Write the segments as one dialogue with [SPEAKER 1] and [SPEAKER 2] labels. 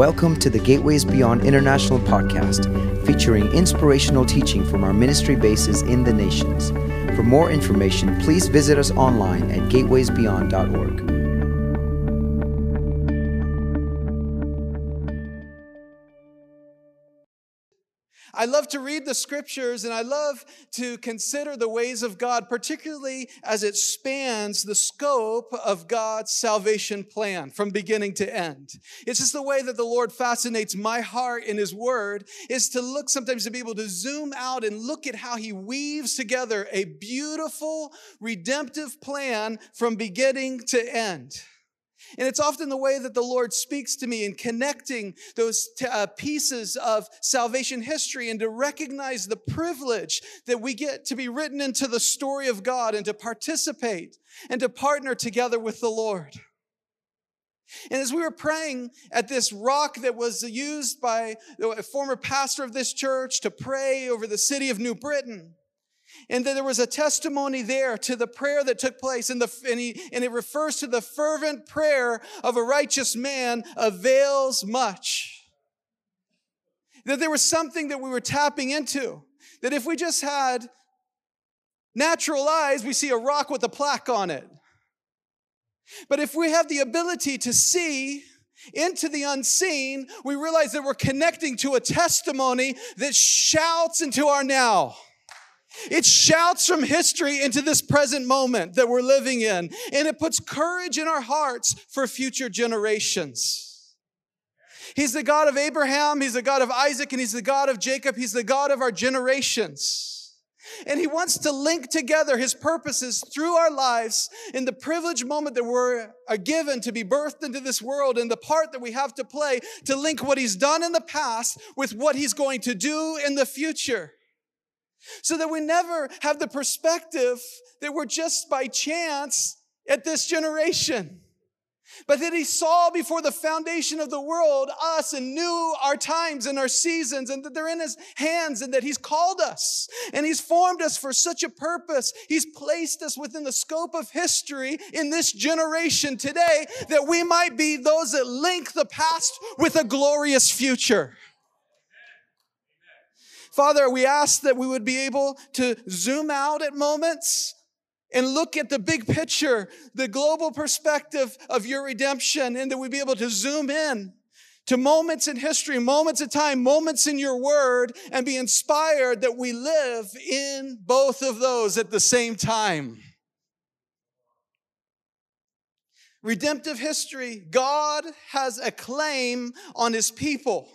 [SPEAKER 1] Welcome to the Gateways Beyond International podcast, featuring inspirational teaching from our ministry bases in the nations. For more information, please visit us online at gatewaysbeyond.org.
[SPEAKER 2] I love to read the scriptures and I love to consider the ways of God, particularly as it spans the scope of God's salvation plan from beginning to end. It's just the way that the Lord fascinates my heart in His Word is to look sometimes to be able to zoom out and look at how He weaves together a beautiful redemptive plan from beginning to end. And it's often the way that the Lord speaks to me in connecting those t- uh, pieces of salvation history and to recognize the privilege that we get to be written into the story of God and to participate and to partner together with the Lord. And as we were praying at this rock that was used by a former pastor of this church to pray over the city of New Britain, and that there was a testimony there to the prayer that took place. And, the, and, he, and it refers to the fervent prayer of a righteous man avails much. That there was something that we were tapping into. That if we just had natural eyes we see a rock with a plaque on it. But if we have the ability to see into the unseen, we realize that we're connecting to a testimony that shouts into our now. It shouts from history into this present moment that we're living in, and it puts courage in our hearts for future generations. He's the God of Abraham, He's the God of Isaac, and He's the God of Jacob. He's the God of our generations. And He wants to link together His purposes through our lives in the privileged moment that we're given to be birthed into this world and the part that we have to play to link what He's done in the past with what He's going to do in the future. So that we never have the perspective that we're just by chance at this generation. But that he saw before the foundation of the world us and knew our times and our seasons and that they're in his hands and that he's called us and he's formed us for such a purpose. He's placed us within the scope of history in this generation today that we might be those that link the past with a glorious future. Father, we ask that we would be able to zoom out at moments and look at the big picture, the global perspective of your redemption, and that we'd be able to zoom in to moments in history, moments of time, moments in your word, and be inspired that we live in both of those at the same time. Redemptive history, God has a claim on his people.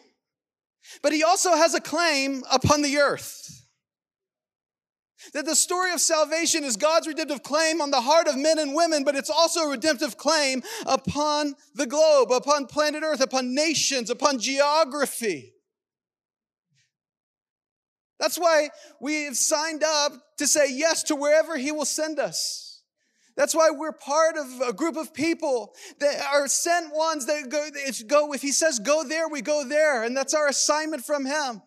[SPEAKER 2] But he also has a claim upon the earth. That the story of salvation is God's redemptive claim on the heart of men and women, but it's also a redemptive claim upon the globe, upon planet Earth, upon nations, upon geography. That's why we have signed up to say yes to wherever He will send us. That's why we're part of a group of people that are sent ones that go, go, if he says go there, we go there. And that's our assignment from him.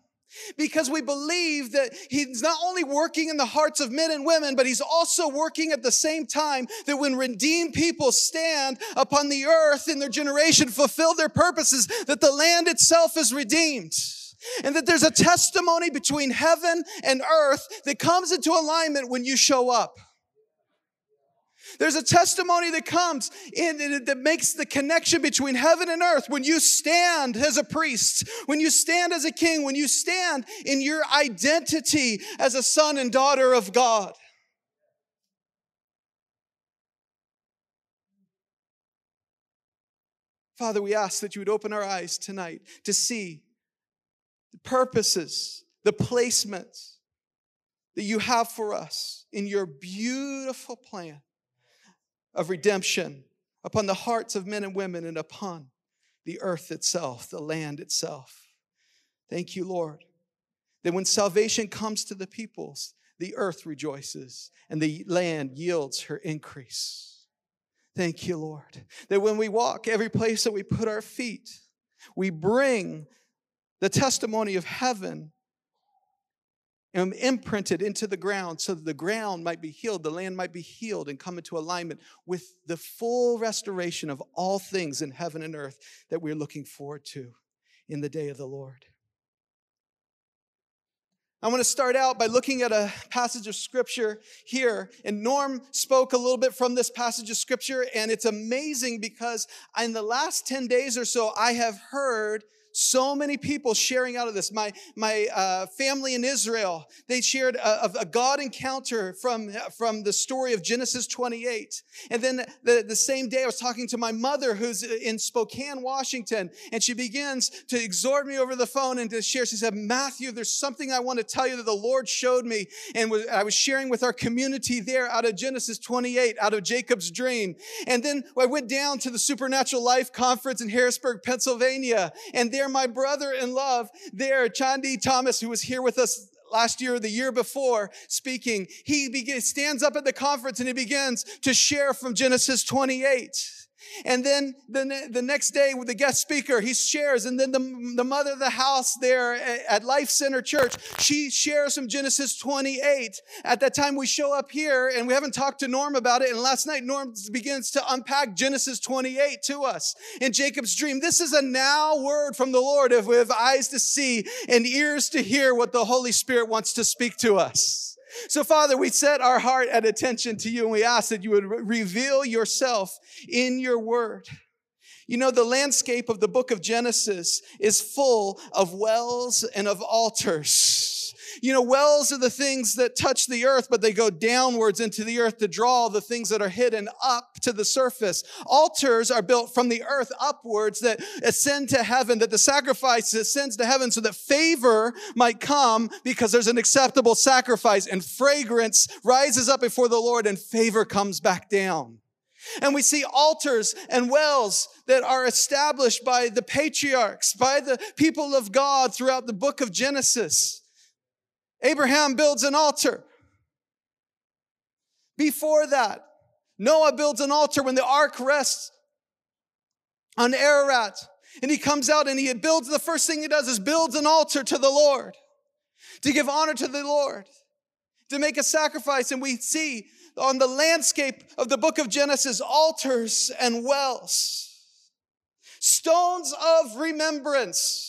[SPEAKER 2] Because we believe that he's not only working in the hearts of men and women, but he's also working at the same time that when redeemed people stand upon the earth in their generation, fulfill their purposes, that the land itself is redeemed and that there's a testimony between heaven and earth that comes into alignment when you show up. There's a testimony that comes in that makes the connection between heaven and earth when you stand as a priest, when you stand as a king, when you stand in your identity as a son and daughter of God. Father, we ask that you would open our eyes tonight to see the purposes, the placements that you have for us in your beautiful plan of redemption upon the hearts of men and women and upon the earth itself, the land itself. Thank you, Lord. That when salvation comes to the peoples, the earth rejoices and the land yields her increase. Thank you, Lord. That when we walk, every place that we put our feet, we bring the testimony of heaven and imprinted into the ground so that the ground might be healed, the land might be healed and come into alignment with the full restoration of all things in heaven and earth that we're looking forward to. in the day of the Lord. I want to start out by looking at a passage of scripture here. And Norm spoke a little bit from this passage of scripture, and it's amazing because in the last 10 days or so, I have heard so many people sharing out of this. My, my uh, family in Israel, they shared a, a, God encounter from, from the story of Genesis 28. And then the, the same day, I was talking to my mother who's in Spokane, Washington, and she begins to exhort me over the phone and to share. She said, Matthew, there's something I want to tell you that the Lord showed me. And I was sharing with our community there out of Genesis 28, out of Jacob's dream. And then I went down to the Supernatural Life Conference in Harrisburg, Pennsylvania, and there my brother in love there, Chandi Thomas, who was here with us last year or the year before speaking, he begins, stands up at the conference and he begins to share from Genesis 28. And then the, the next day with the guest speaker, he shares. And then the, the mother of the house there at Life Center Church, she shares from Genesis 28. At that time, we show up here and we haven't talked to Norm about it. And last night, Norm begins to unpack Genesis 28 to us in Jacob's dream. This is a now word from the Lord if we have eyes to see and ears to hear what the Holy Spirit wants to speak to us. So, Father, we set our heart at attention to you and we ask that you would re- reveal yourself in your word. You know, the landscape of the book of Genesis is full of wells and of altars. You know, wells are the things that touch the earth, but they go downwards into the earth to draw the things that are hidden up to the surface. Altars are built from the earth upwards that ascend to heaven, that the sacrifice ascends to heaven so that favor might come because there's an acceptable sacrifice and fragrance rises up before the Lord and favor comes back down. And we see altars and wells that are established by the patriarchs, by the people of God throughout the book of Genesis. Abraham builds an altar. Before that, Noah builds an altar when the ark rests on Ararat. And he comes out and he builds, the first thing he does is builds an altar to the Lord, to give honor to the Lord, to make a sacrifice. And we see on the landscape of the book of Genesis altars and wells, stones of remembrance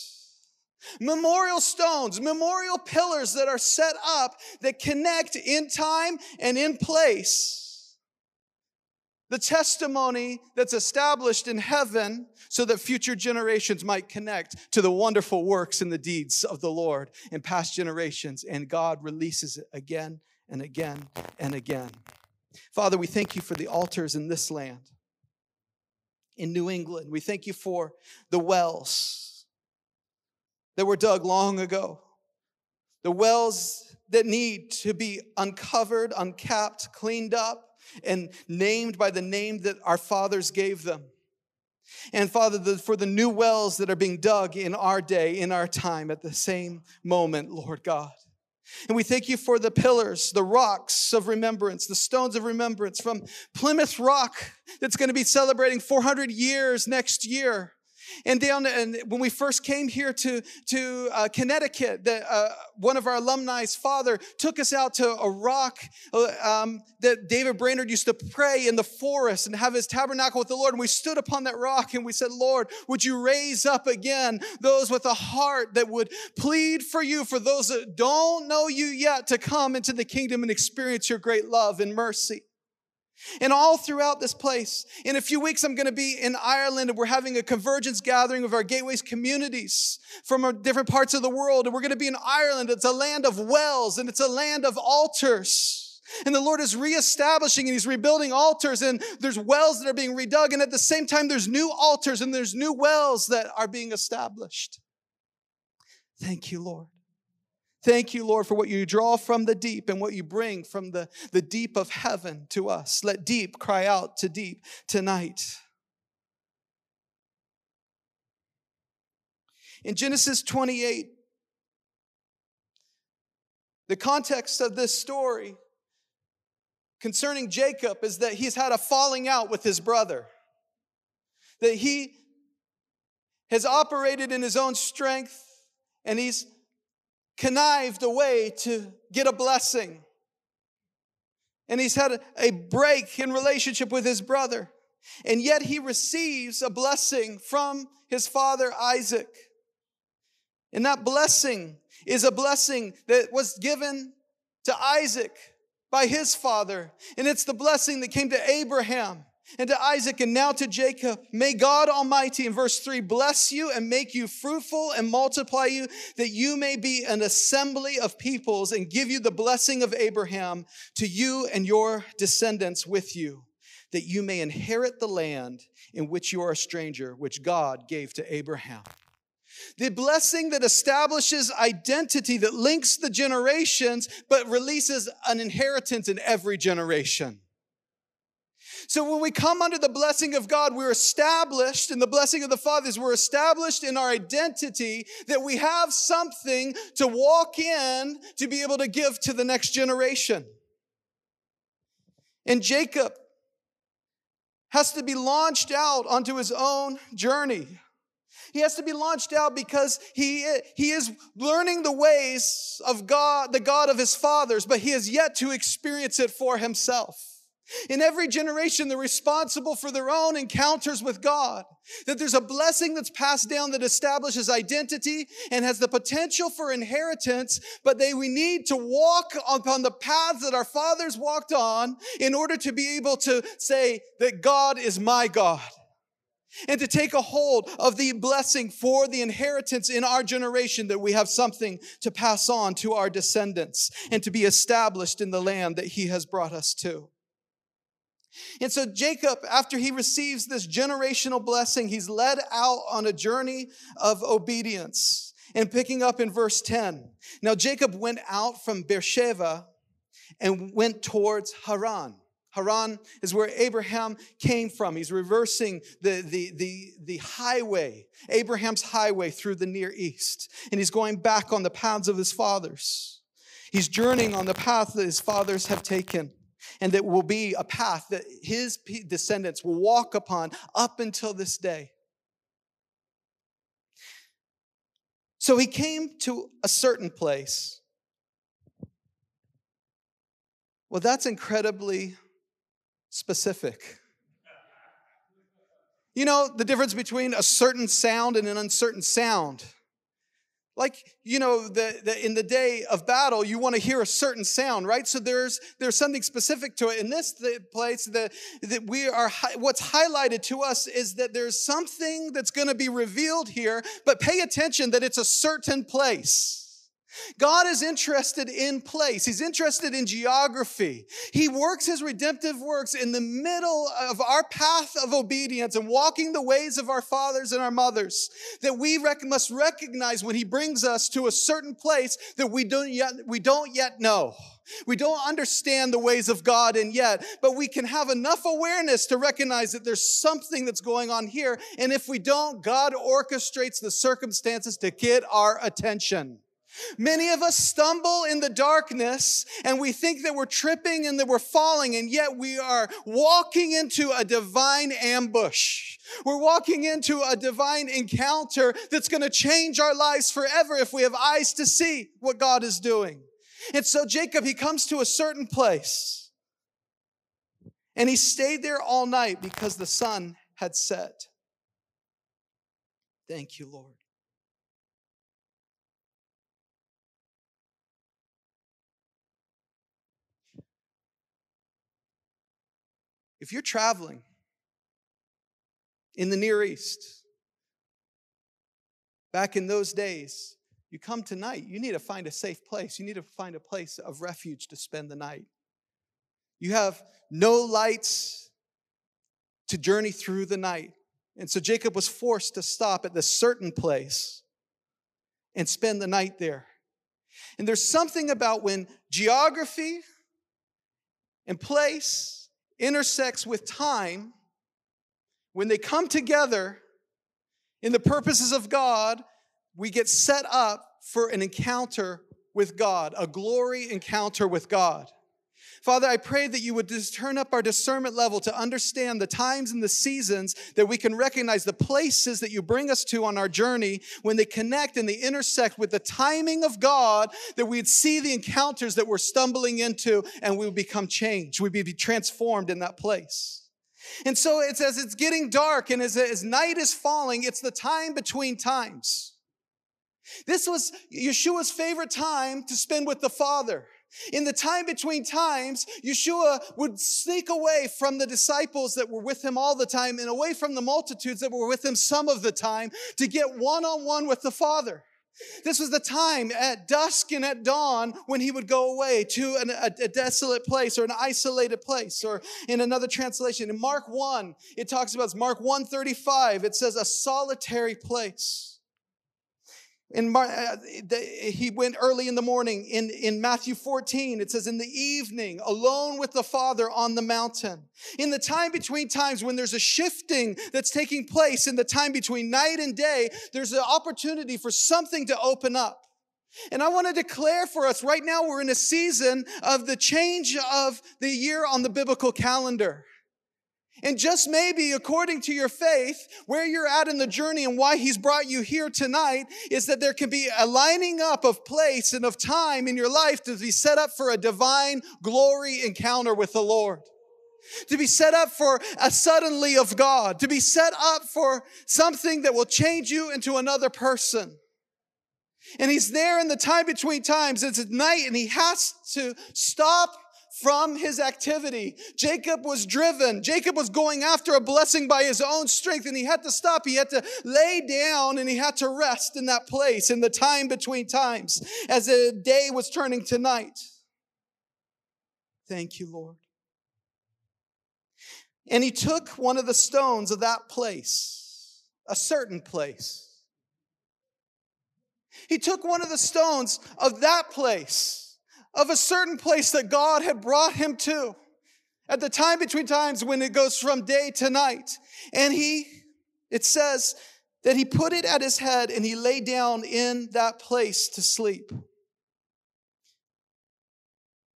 [SPEAKER 2] Memorial stones, memorial pillars that are set up that connect in time and in place. The testimony that's established in heaven so that future generations might connect to the wonderful works and the deeds of the Lord in past generations. And God releases it again and again and again. Father, we thank you for the altars in this land, in New England. We thank you for the wells that were dug long ago, the wells that need to be uncovered, uncapped, cleaned up, and named by the name that our fathers gave them. And Father, the, for the new wells that are being dug in our day, in our time, at the same moment, Lord God. And we thank you for the pillars, the rocks of remembrance, the stones of remembrance from Plymouth Rock that's going to be celebrating 400 years next year. And down, and when we first came here to, to uh, Connecticut, the, uh, one of our alumni's father took us out to a rock uh, um, that David Brainerd used to pray in the forest and have his tabernacle with the Lord. And we stood upon that rock and we said, Lord, would you raise up again those with a heart that would plead for you, for those that don't know you yet, to come into the kingdom and experience your great love and mercy. And all throughout this place. In a few weeks, I'm going to be in Ireland and we're having a convergence gathering of our gateways communities from different parts of the world. And we're going to be in Ireland. It's a land of wells and it's a land of altars. And the Lord is reestablishing and He's rebuilding altars, and there's wells that are being redug. And at the same time, there's new altars and there's new wells that are being established. Thank you, Lord. Thank you, Lord, for what you draw from the deep and what you bring from the, the deep of heaven to us. Let deep cry out to deep tonight. In Genesis 28, the context of this story concerning Jacob is that he's had a falling out with his brother, that he has operated in his own strength and he's connived a way to get a blessing. And he's had a break in relationship with his brother. And yet he receives a blessing from his father Isaac. And that blessing is a blessing that was given to Isaac by his father. And it's the blessing that came to Abraham and to Isaac and now to Jacob. May God Almighty, in verse 3, bless you and make you fruitful and multiply you, that you may be an assembly of peoples and give you the blessing of Abraham to you and your descendants with you, that you may inherit the land in which you are a stranger, which God gave to Abraham. The blessing that establishes identity, that links the generations, but releases an inheritance in every generation. So when we come under the blessing of God, we're established in the blessing of the fathers, we're established in our identity that we have something to walk in to be able to give to the next generation. And Jacob has to be launched out onto his own journey. He has to be launched out because he, he is learning the ways of God, the God of his fathers, but he has yet to experience it for himself. In every generation, they're responsible for their own encounters with God. That there's a blessing that's passed down that establishes identity and has the potential for inheritance, but they, we need to walk upon the paths that our fathers walked on in order to be able to say that God is my God and to take a hold of the blessing for the inheritance in our generation that we have something to pass on to our descendants and to be established in the land that he has brought us to. And so Jacob, after he receives this generational blessing, he's led out on a journey of obedience. And picking up in verse 10. Now Jacob went out from Beersheba and went towards Haran. Haran is where Abraham came from. He's reversing the, the, the, the highway, Abraham's highway through the Near East. And he's going back on the paths of his fathers. He's journeying on the path that his fathers have taken. And that will be a path that his descendants will walk upon up until this day. So he came to a certain place. Well, that's incredibly specific. You know the difference between a certain sound and an uncertain sound. Like, you know, the, the, in the day of battle, you want to hear a certain sound, right? So there's, there's something specific to it. In this place, that, that we are, what's highlighted to us is that there's something that's going to be revealed here, but pay attention that it's a certain place. God is interested in place. He's interested in geography. He works his redemptive works in the middle of our path of obedience and walking the ways of our fathers and our mothers that we rec- must recognize when he brings us to a certain place that we don't yet, we don't yet know. We don't understand the ways of God and yet, but we can have enough awareness to recognize that there's something that's going on here. And if we don't, God orchestrates the circumstances to get our attention. Many of us stumble in the darkness and we think that we're tripping and that we're falling, and yet we are walking into a divine ambush. We're walking into a divine encounter that's going to change our lives forever if we have eyes to see what God is doing. And so Jacob, he comes to a certain place and he stayed there all night because the sun had set. Thank you, Lord. If you're traveling in the Near East, back in those days, you come tonight, you need to find a safe place. You need to find a place of refuge to spend the night. You have no lights to journey through the night. And so Jacob was forced to stop at this certain place and spend the night there. And there's something about when geography and place intersects with time, when they come together in the purposes of God, we get set up for an encounter with God, a glory encounter with God. Father, I pray that you would just turn up our discernment level to understand the times and the seasons that we can recognize the places that you bring us to on our journey when they connect and they intersect with the timing of God, that we'd see the encounters that we're stumbling into and we would become changed. We'd be transformed in that place. And so it's as it's getting dark and as, as night is falling, it's the time between times. This was Yeshua's favorite time to spend with the Father. In the time between times, Yeshua would sneak away from the disciples that were with him all the time and away from the multitudes that were with him some of the time to get one on one with the Father. This was the time at dusk and at dawn when he would go away to an, a, a, desolate place or an isolated place or in another translation in mark 1 it talks about mark 135 it says a solitary place in uh, he went early in the morning. In, in Matthew 14, it says, in the evening, alone with the Father on the mountain. In the time between times when there's a shifting that's taking place, in the time between night and day, there's an opportunity for something to open up. And I want to declare for us right now, we're in a season of the change of the year on the biblical calendar. And just maybe, according to your faith, where you're at in the journey and why He's brought you here tonight is that there can be a lining up of place and of time in your life to be set up for a divine glory encounter with the Lord. To be set up for a suddenly of God, to be set up for something that will change you into another person. And he's there in the time between times. It's at night and he has to stop from his activity. Jacob was driven. Jacob was going after a blessing by his own strength, and he had to stop. He had to lay down and he had to rest in that place in the time between times as the day was turning to night. Thank you, Lord. And he took one of the stones of that place, a certain place. He took one of the stones of that place of a certain place that God had brought him to at the time between times when it goes from day to night. And he, it says that he put it at his head and he lay down in that place to sleep.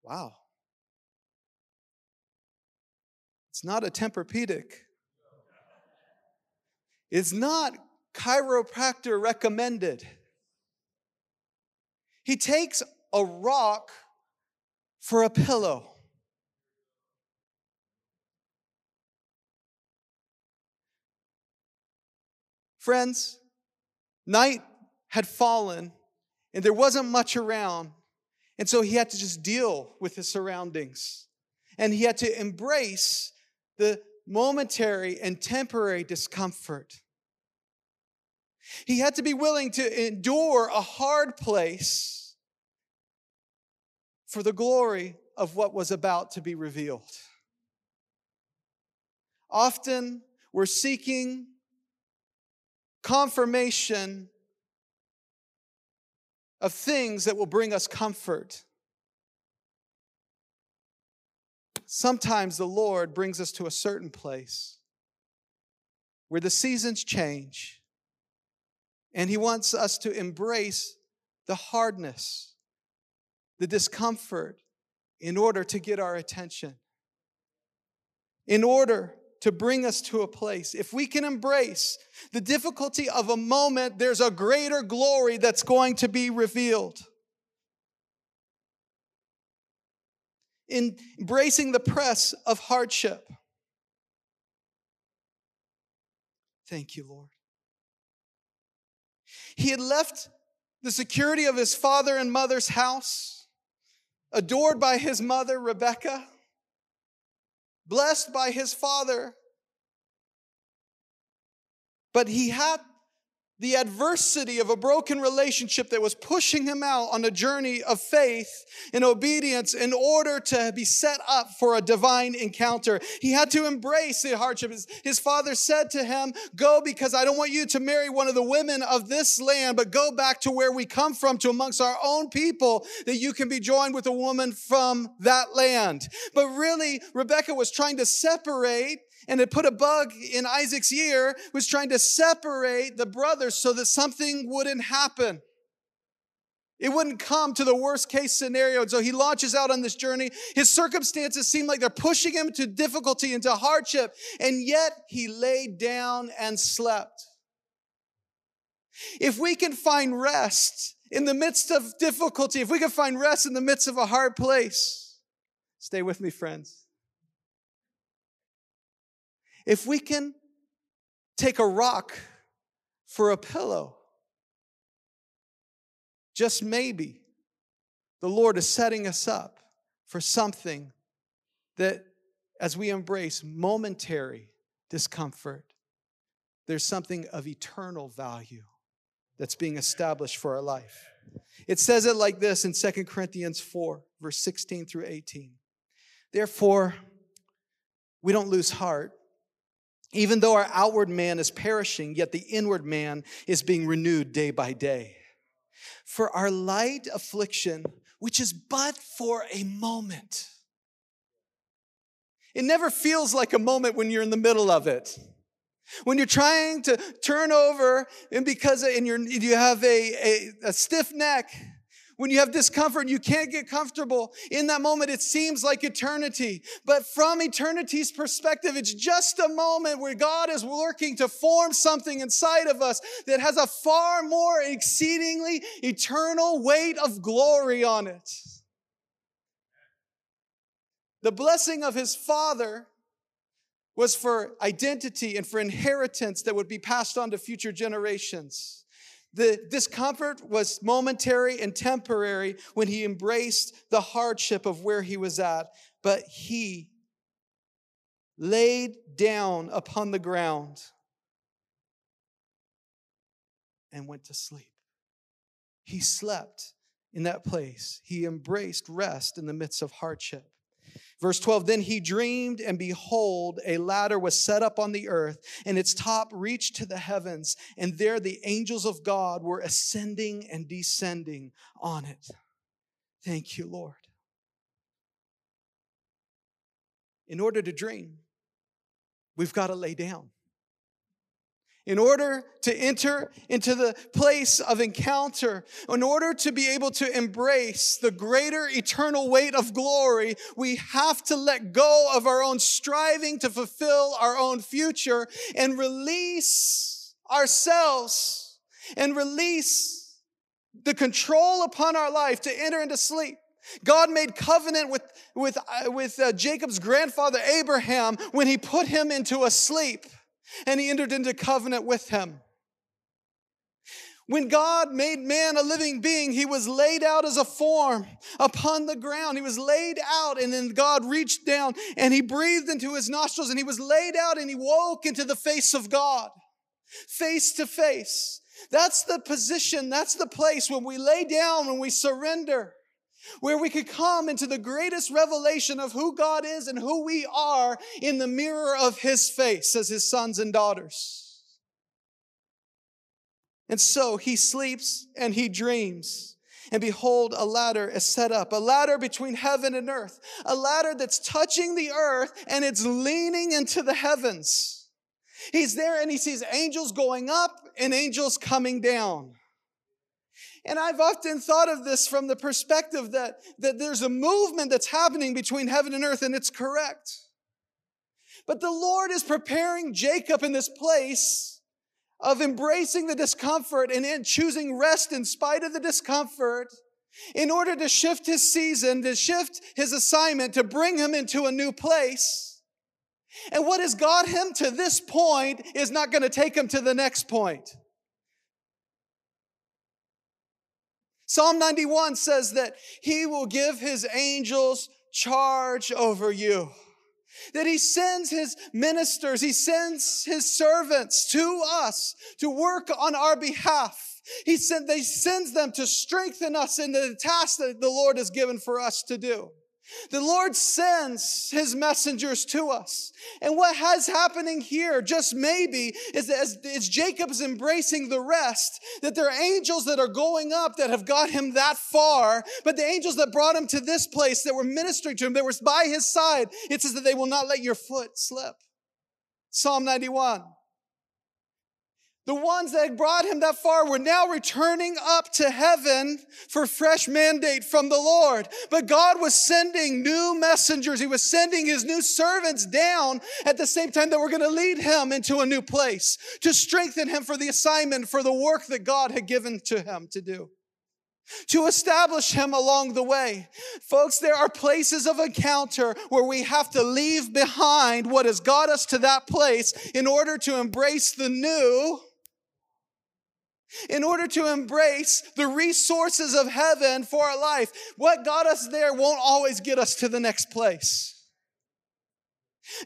[SPEAKER 2] Wow. It's not a Tempur-Pedic. It's not chiropractor recommended. He takes a rock for a pillow. Friends, night had fallen and there wasn't much around. And so he had to just deal with his surroundings. And he had to embrace the momentary and temporary discomfort. He had to be willing to endure a hard place for the glory of what was about to be revealed. Often we're seeking confirmation of things that will bring us comfort. Sometimes the Lord brings us to a certain place where the seasons change, and He wants us to embrace the hardness the discomfort in order to get our attention, in order to bring us to a place. If we can embrace the difficulty of a moment, there's a greater glory that's going to be revealed. In embracing the press of hardship. Thank you, Lord. He had left the security of his father and mother's house adored by his mother, Rebecca, blessed by his father. But he had the adversity of a broken relationship that was pushing him out on a journey of faith and obedience in order to be set up for a divine encounter. He had to embrace the hardship. His, his, father said to him, Go because I don't want you to marry one of the women of this land, but go back to where we come from, to amongst our own people, that you can be joined with a woman from that land. But really, Rebecca was trying to separate and it put a bug in Isaac's ear, was trying to separate the brothers so that something wouldn't happen. It wouldn't come to the worst case scenario. And so he launches out on this journey. His circumstances seem like they're pushing him to difficulty, into hardship, and yet he laid down and slept. If we can find rest in the midst of difficulty, if we can find rest in the midst of a hard place, stay with me, friends. If we can take a rock for a pillow, just maybe, the Lord is setting us up for something that, as we embrace momentary discomfort, there's something of eternal value that's being established for our life. It says it like this in 2 Corinthians 4, verse 16 through 18. Therefore, we don't lose heart. Even though our outward man is perishing, yet the inward man is being renewed day by day. For our light affliction, which is but for a moment, it never feels like a moment when you're in the middle of it. When you're trying to turn over and because and you're, you have a, a, a stiff neck, when you have discomfort and you can't get comfortable, in that moment it seems like eternity. But from eternity's perspective, it's just a moment where God is working to form something inside of us that has a far more exceedingly eternal weight of glory on it. The blessing of his Father was for identity and for inheritance that would be passed on to future generations. The discomfort was momentary and temporary when he embraced the hardship of where he was at, but he laid down upon the ground and went to sleep. He slept in that place. He embraced rest in the midst of hardship. Verse 12, then he dreamed, and behold, a ladder was set up on the earth, and its top reached to the heavens, and there the angels of God were ascending and descending on it. Thank you, Lord. In order to dream, we've got to lay down. In order to enter into the place of encounter, in order to be able to embrace the greater eternal weight of glory, we have to let go of our own striving to fulfill our own future and release ourselves and release the control upon our life to enter into sleep. God made covenant with, with, uh, with uh, Jacob's grandfather Abraham when he put him into a sleep and he entered into covenant with him. When God made man a living being, he was laid out as a form upon the ground. He was laid out, and then God reached down and he breathed into his nostrils, and he was laid out and he woke into the face of God, face to face. That's the position, that's the place when we lay down, when we surrender where we could come into the greatest revelation of who God is and who we are in the mirror of His face as His sons and daughters. And so he sleeps and he dreams. And behold, a ladder is set up, a ladder between heaven and earth, a ladder that's touching the earth and it's leaning into the heavens. He's there and he sees angels going up and angels coming down. And I've often thought of this from the perspective that, that there's a movement that's happening between heaven and earth, and it's correct. But the Lord is preparing Jacob in this place of embracing the discomfort and choosing rest in spite of the discomfort in order to shift his season, to shift his assignment, to bring him into a new place. And what has got him to this point is not going to take him to the next point. Psalm 91 says that he will give his angels charge over you. That he sends his ministers, he sends his servants to us to work on our behalf. He sent, they sends them to strengthen us in the task that the Lord has given for us to do. The Lord sends his messengers to us. And what has happening here, just maybe, is that as, as Jacob's embracing the rest, that there are angels that are going up that have got him that far, but the angels that brought him to this place that were ministering to him, that were by his side, it says that they will not let your foot slip. Psalm 91. The ones that brought him that far were now returning up to heaven for fresh mandate from the Lord. But God was sending new messengers. He was sending his new servants down at the same time that were going to lead him into a new place to strengthen him for the assignment, for the work that God had given to him to do to establish him along the way. Folks, there are places of encounter where we have to leave behind what has got us to that place in order to embrace the new in order to embrace the resources of heaven for our life. What got us there won't always get us to the next place.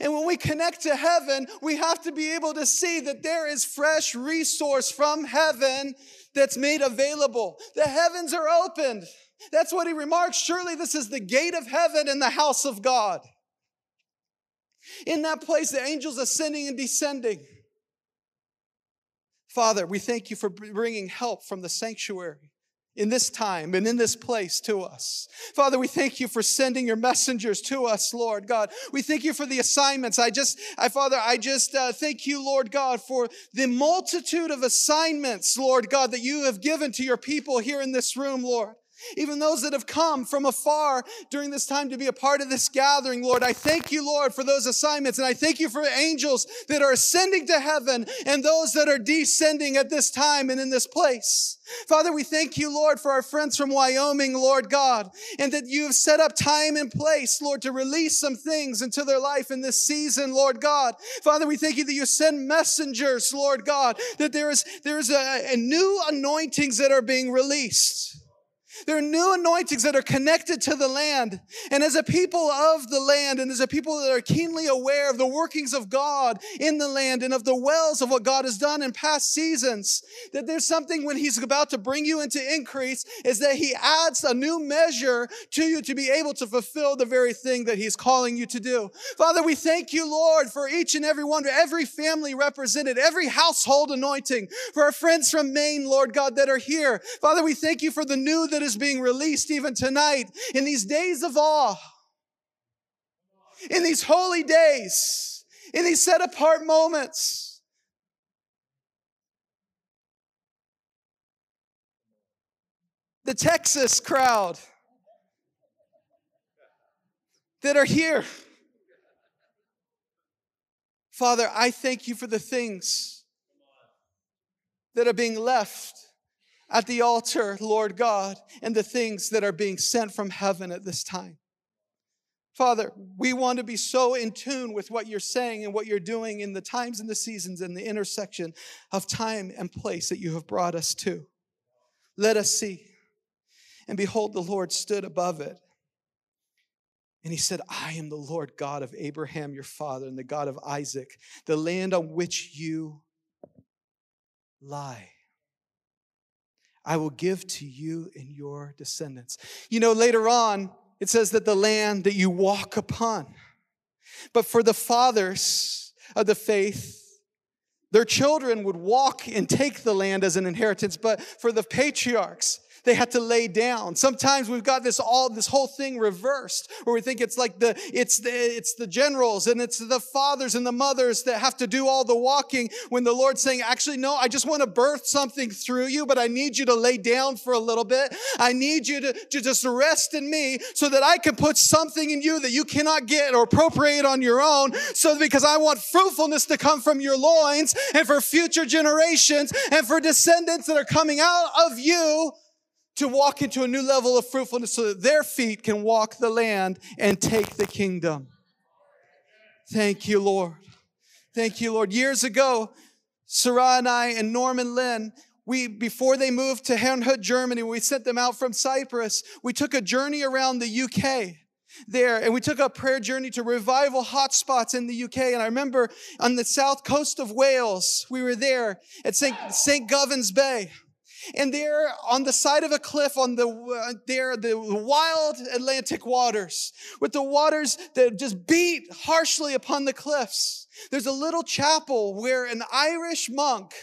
[SPEAKER 2] And when we connect to heaven, we have to be able to see that there is fresh resource from heaven that's made available. The heavens are opened. That's what he remarks. Surely this is the gate of heaven and the house of God. In that place, the angels ascending and descending. Father, we thank you for bringing help from the sanctuary in this time and in this place to us. Father, we thank you for sending your messengers to us, Lord God. We thank you for the assignments. I just, I, Father, I just uh, thank you, Lord God, for the multitude of assignments, Lord God, that you have given to your people here in this room, Lord. Even those that have come from afar during this time to be a part of this gathering, Lord, I thank you, Lord, for those assignments. And I thank you for angels that are ascending to heaven and those that are descending at this time and in this place. Father, we thank you, Lord, for our friends from Wyoming, Lord God, and that you have set up time and place, Lord, to release some things into their life in this season, Lord God. Father, we thank you that you send messengers, Lord God, that there is, there is a, a new anointings that are being released. There are new anointings that are connected to the land. And as a people of the land, and as a people that are keenly aware of the workings of God in the land and of the wells of what God has done in past seasons, that there's something when He's about to bring you into increase, is that He adds a new measure to you to be able to fulfill the very thing that He's calling you to do. Father, we thank you, Lord, for each and every one, every family represented, every household anointing, for our friends from Maine, Lord God, that are here. Father, we thank you for the new that is is being released even tonight in these days of awe, in these holy days, in these set apart moments. The Texas crowd that are here. Father, I thank you for the things that are being left at the altar, Lord God, and the things that are being sent from heaven at this time. Father, we want to be so in tune with what you're saying and what you're doing in the times and the seasons and the intersection of time and place that you have brought us to. Let us see. And behold, the Lord stood above it. And he said, I am the Lord God of Abraham, your father, and the God of Isaac, the land on which you lie. I will give to you and your descendants. You know, later on, it says that the land that you walk upon. But for the fathers of the faith, their children would walk and take the land as an inheritance. But for the patriarchs, they had to lay down. Sometimes we've got this all this whole thing reversed, where we think it's like the it's the it's the generals and it's the fathers and the mothers that have to do all the walking. When the Lord's saying, actually, no, I just want to birth something through you, but I need you to lay down for a little bit. I need you to, to just rest in me so that I can put something in you that you cannot get or appropriate on your own. So because I want fruitfulness to come from your loins and for future generations and for descendants that are coming out of you to walk into a new level of fruitfulness so that their feet can walk the land and take the kingdom. Thank you, Lord. Thank you, Lord. Years ago, Sarah and I and Norm and Lynn, we, before they moved to Herrnhut, Germany, we sent them out from Cyprus, we took a journey around the UK there and we took a prayer journey to revival hotspots in the UK. And I remember on the south coast of Wales, we were there at St. St. Govan's Bay. And there on the side of a cliff on the, uh, there, the wild Atlantic waters with the waters that just beat harshly upon the cliffs. There's a little chapel where an Irish monk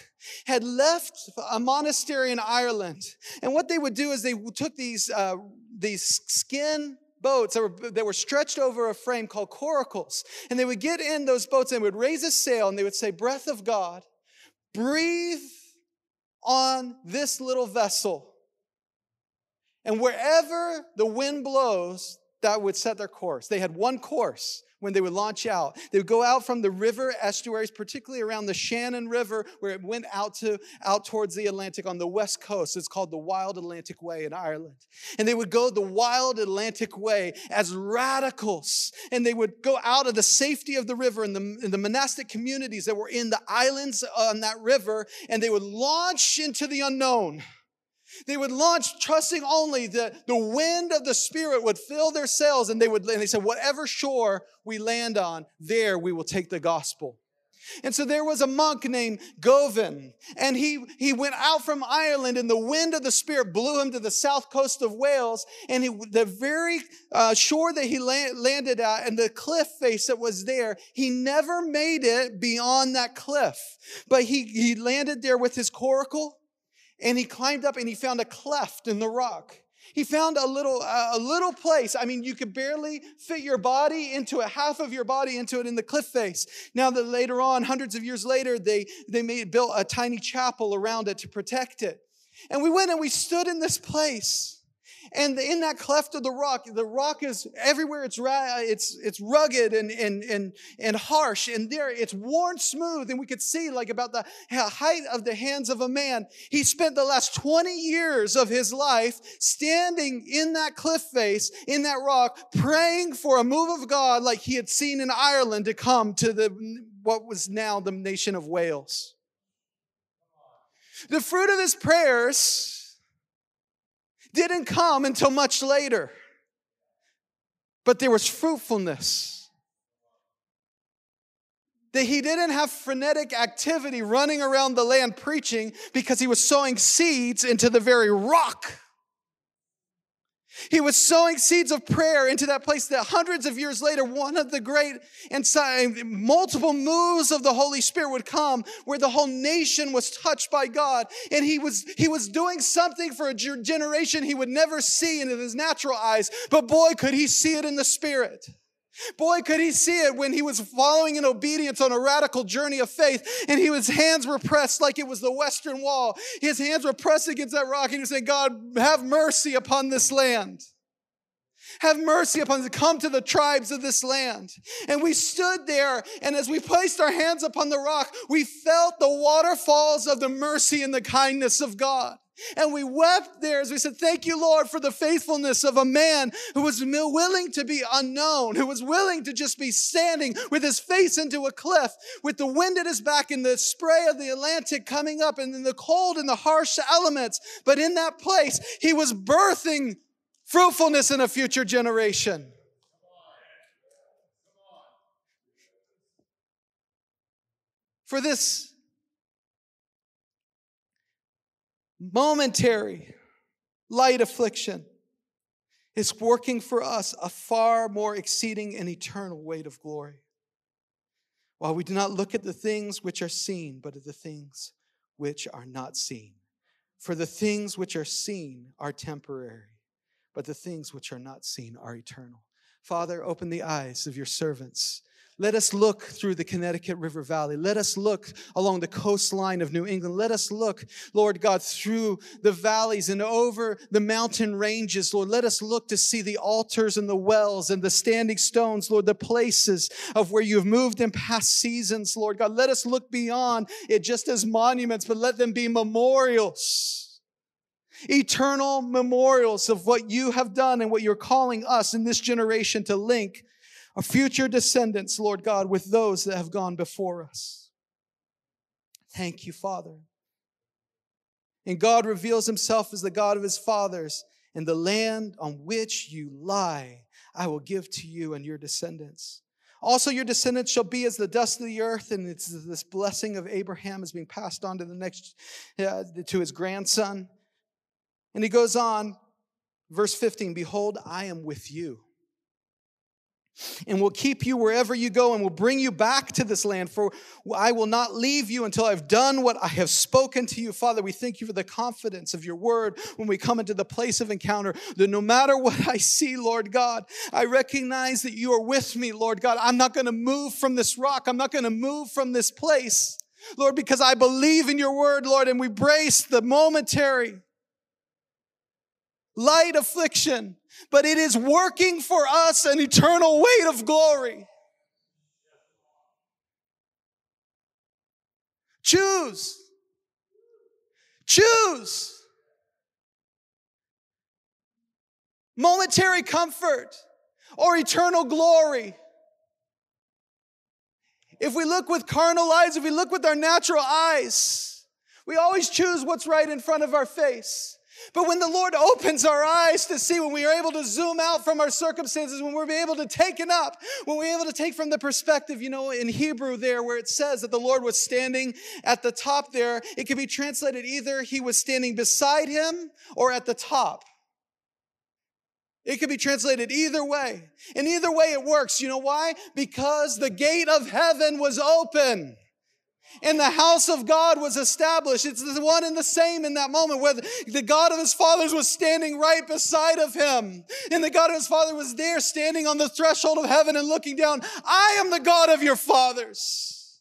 [SPEAKER 2] had left a monastery in Ireland. And what they would do is they took these, uh, these skin boats that were, that were stretched over a frame called coracles. And they would get in those boats and would raise a sail and they would say, breath of God, breathe on this little vessel. And wherever the wind blows, that would set their course. They had one course when they would launch out. They would go out from the river estuaries, particularly around the Shannon River, where it went out to out towards the Atlantic on the west coast. It's called the Wild Atlantic Way in Ireland. And they would go the Wild Atlantic Way as radicals. And they would go out of the safety of the river and the, and the monastic communities that were in the islands on that river, and they would launch into the unknown. They would launch trusting only that the wind of the Spirit would fill their sails, and they would and they said, Whatever shore we land on, there we will take the gospel. And so there was a monk named Govan, and he, he went out from Ireland, and the wind of the Spirit blew him to the south coast of Wales. And he, the very uh, shore that he landed at and the cliff face that was there, he never made it beyond that cliff. But he, he landed there with his coracle and he climbed up and he found a cleft in the rock. He found a little, a little place. I mean, you could barely fit your body into it, half of your body into it in the cliff face. Now that later on, hundreds of years later, they, they made, built a tiny chapel around it to protect it. And we went and we stood in this place. And in that cleft of the rock, the rock is everywhere. It's it's it's rugged and and and and harsh. And there, it's worn smooth, and we could see like about the height of the hands of a man. He spent the last twenty years of his life standing in that cliff face, in that rock, praying for a move of God, like he had seen in Ireland, to come to the what was now the nation of Wales. The fruit of his prayers didn't come until much later. But there was fruitfulness. That he didn't have frenetic activity running around the land preaching because he was sowing seeds into the very rock he was sowing seeds of prayer into that place that hundreds of years later, one of the great and multiple moves of the Holy Spirit would come where the whole nation was touched by God. And he was, he was doing something for a generation he would never see in his natural eyes, but boy, could he see it in the spirit. Boy, could he see it when he was following in obedience on a radical journey of faith and he, his hands were pressed like it was the Western Wall. His hands were pressed against that rock and he was saying, God, have mercy upon this land. Have mercy upon us. Come to the tribes of this land. And we stood there, and as we placed our hands upon the rock, we felt the waterfalls of the mercy and the kindness of God. And we wept there as we said, Thank you, Lord, for the faithfulness of a man who was willing to be unknown, who was willing to just be standing with his face into a cliff, with the wind at his back and the spray of the Atlantic coming up, and then the cold and the harsh elements. But in that place, he was birthing fruitfulness in a future generation. For this momentary light affliction is working for us a far more exceeding and eternal weight of glory. While we do not look at the things which are seen, but at the things which are not seen. For the things which are seen are temporary, but the things which are not seen are eternal. Father, open the eyes of your servants let us look through the Connecticut River Valley. Let us look along the coastline of New England. Let us look, Lord God, through the valleys and over the mountain ranges, Lord. Let us look to see the altars and the wells and the standing stones, Lord, the places of where you've moved in past seasons, Lord God. Let us look beyond it just as monuments, but let them be memorials eternal memorials of what you have done and what you're calling us in this generation to link our future descendants, Lord God, with those that have gone before us. Thank you, Father. And God reveals himself as the God of his fathers, and the land on which you lie, I will give to you and your descendants. Also, your descendants shall be as the dust of the earth, and it's this blessing of Abraham is being passed on to the next, uh, to his grandson. And he goes on, verse 15 Behold, I am with you and will keep you wherever you go and will bring you back to this land. For I will not leave you until I've done what I have spoken to you. Father, we thank you for the confidence of your word when we come into the place of encounter. That no matter what I see, Lord God, I recognize that you are with me, Lord God. I'm not going to move from this rock, I'm not going to move from this place, Lord, because I believe in your word, Lord, and we brace the momentary light affliction, but it is working for us an eternal weight of glory. Choose. Choose. Momentary comfort or eternal glory. If we look with carnal eyes, if we look with our natural eyes, we always choose what's right in front of our face. But when the Lord opens our eyes to see, when we are able to zoom out from our circumstances, when we're able to take it up, when we're able to take from the perspective, you know, in Hebrew there, where it says that the Lord was standing at the top there, it can be translated either he was standing beside him or at the top. It could be translated either way. And either way it works. You know why? Because the gate of heaven was open and the house of God was established. It's the one and the same in that moment where the God of his fathers was standing right beside of him. And the God of his father was there standing on the threshold of heaven and looking down. I am the God of your fathers.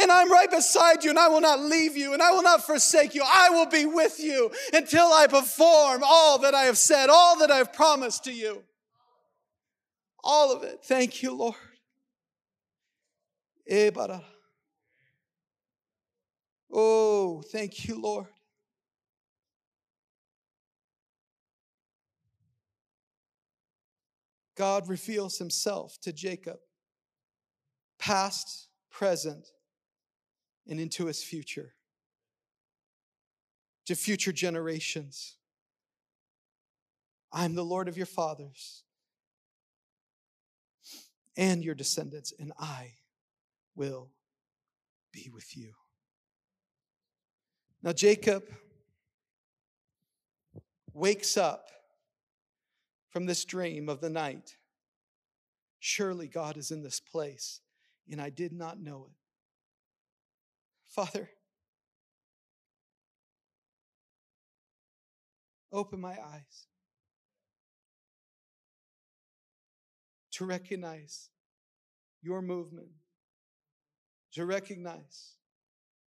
[SPEAKER 2] And I'm right beside you, and I will not leave you, and I will not forsake you. I will be with you until I perform all that I have said, all that I have promised to you. All of it. Thank you, Lord. Eh, oh, thank you, Lord. God reveals himself to Jacob, past, present, and into his future, to future generations. I'm the Lord of your fathers and your descendants, and I will be with you. Now, Jacob wakes up from this dream of the night. Surely God is in this place, and I did not know it. Father, open my eyes to recognize your movement to recognize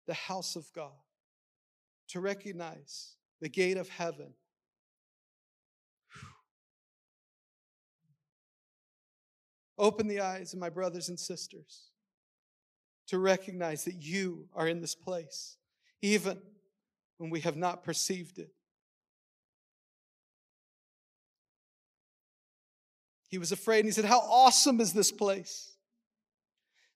[SPEAKER 2] the house of God, to recognize the gate of heaven. Open the eyes of my brothers and sisters to recognize that you are in this place, even when we have not perceived it. He was afraid and he said, How awesome is this place!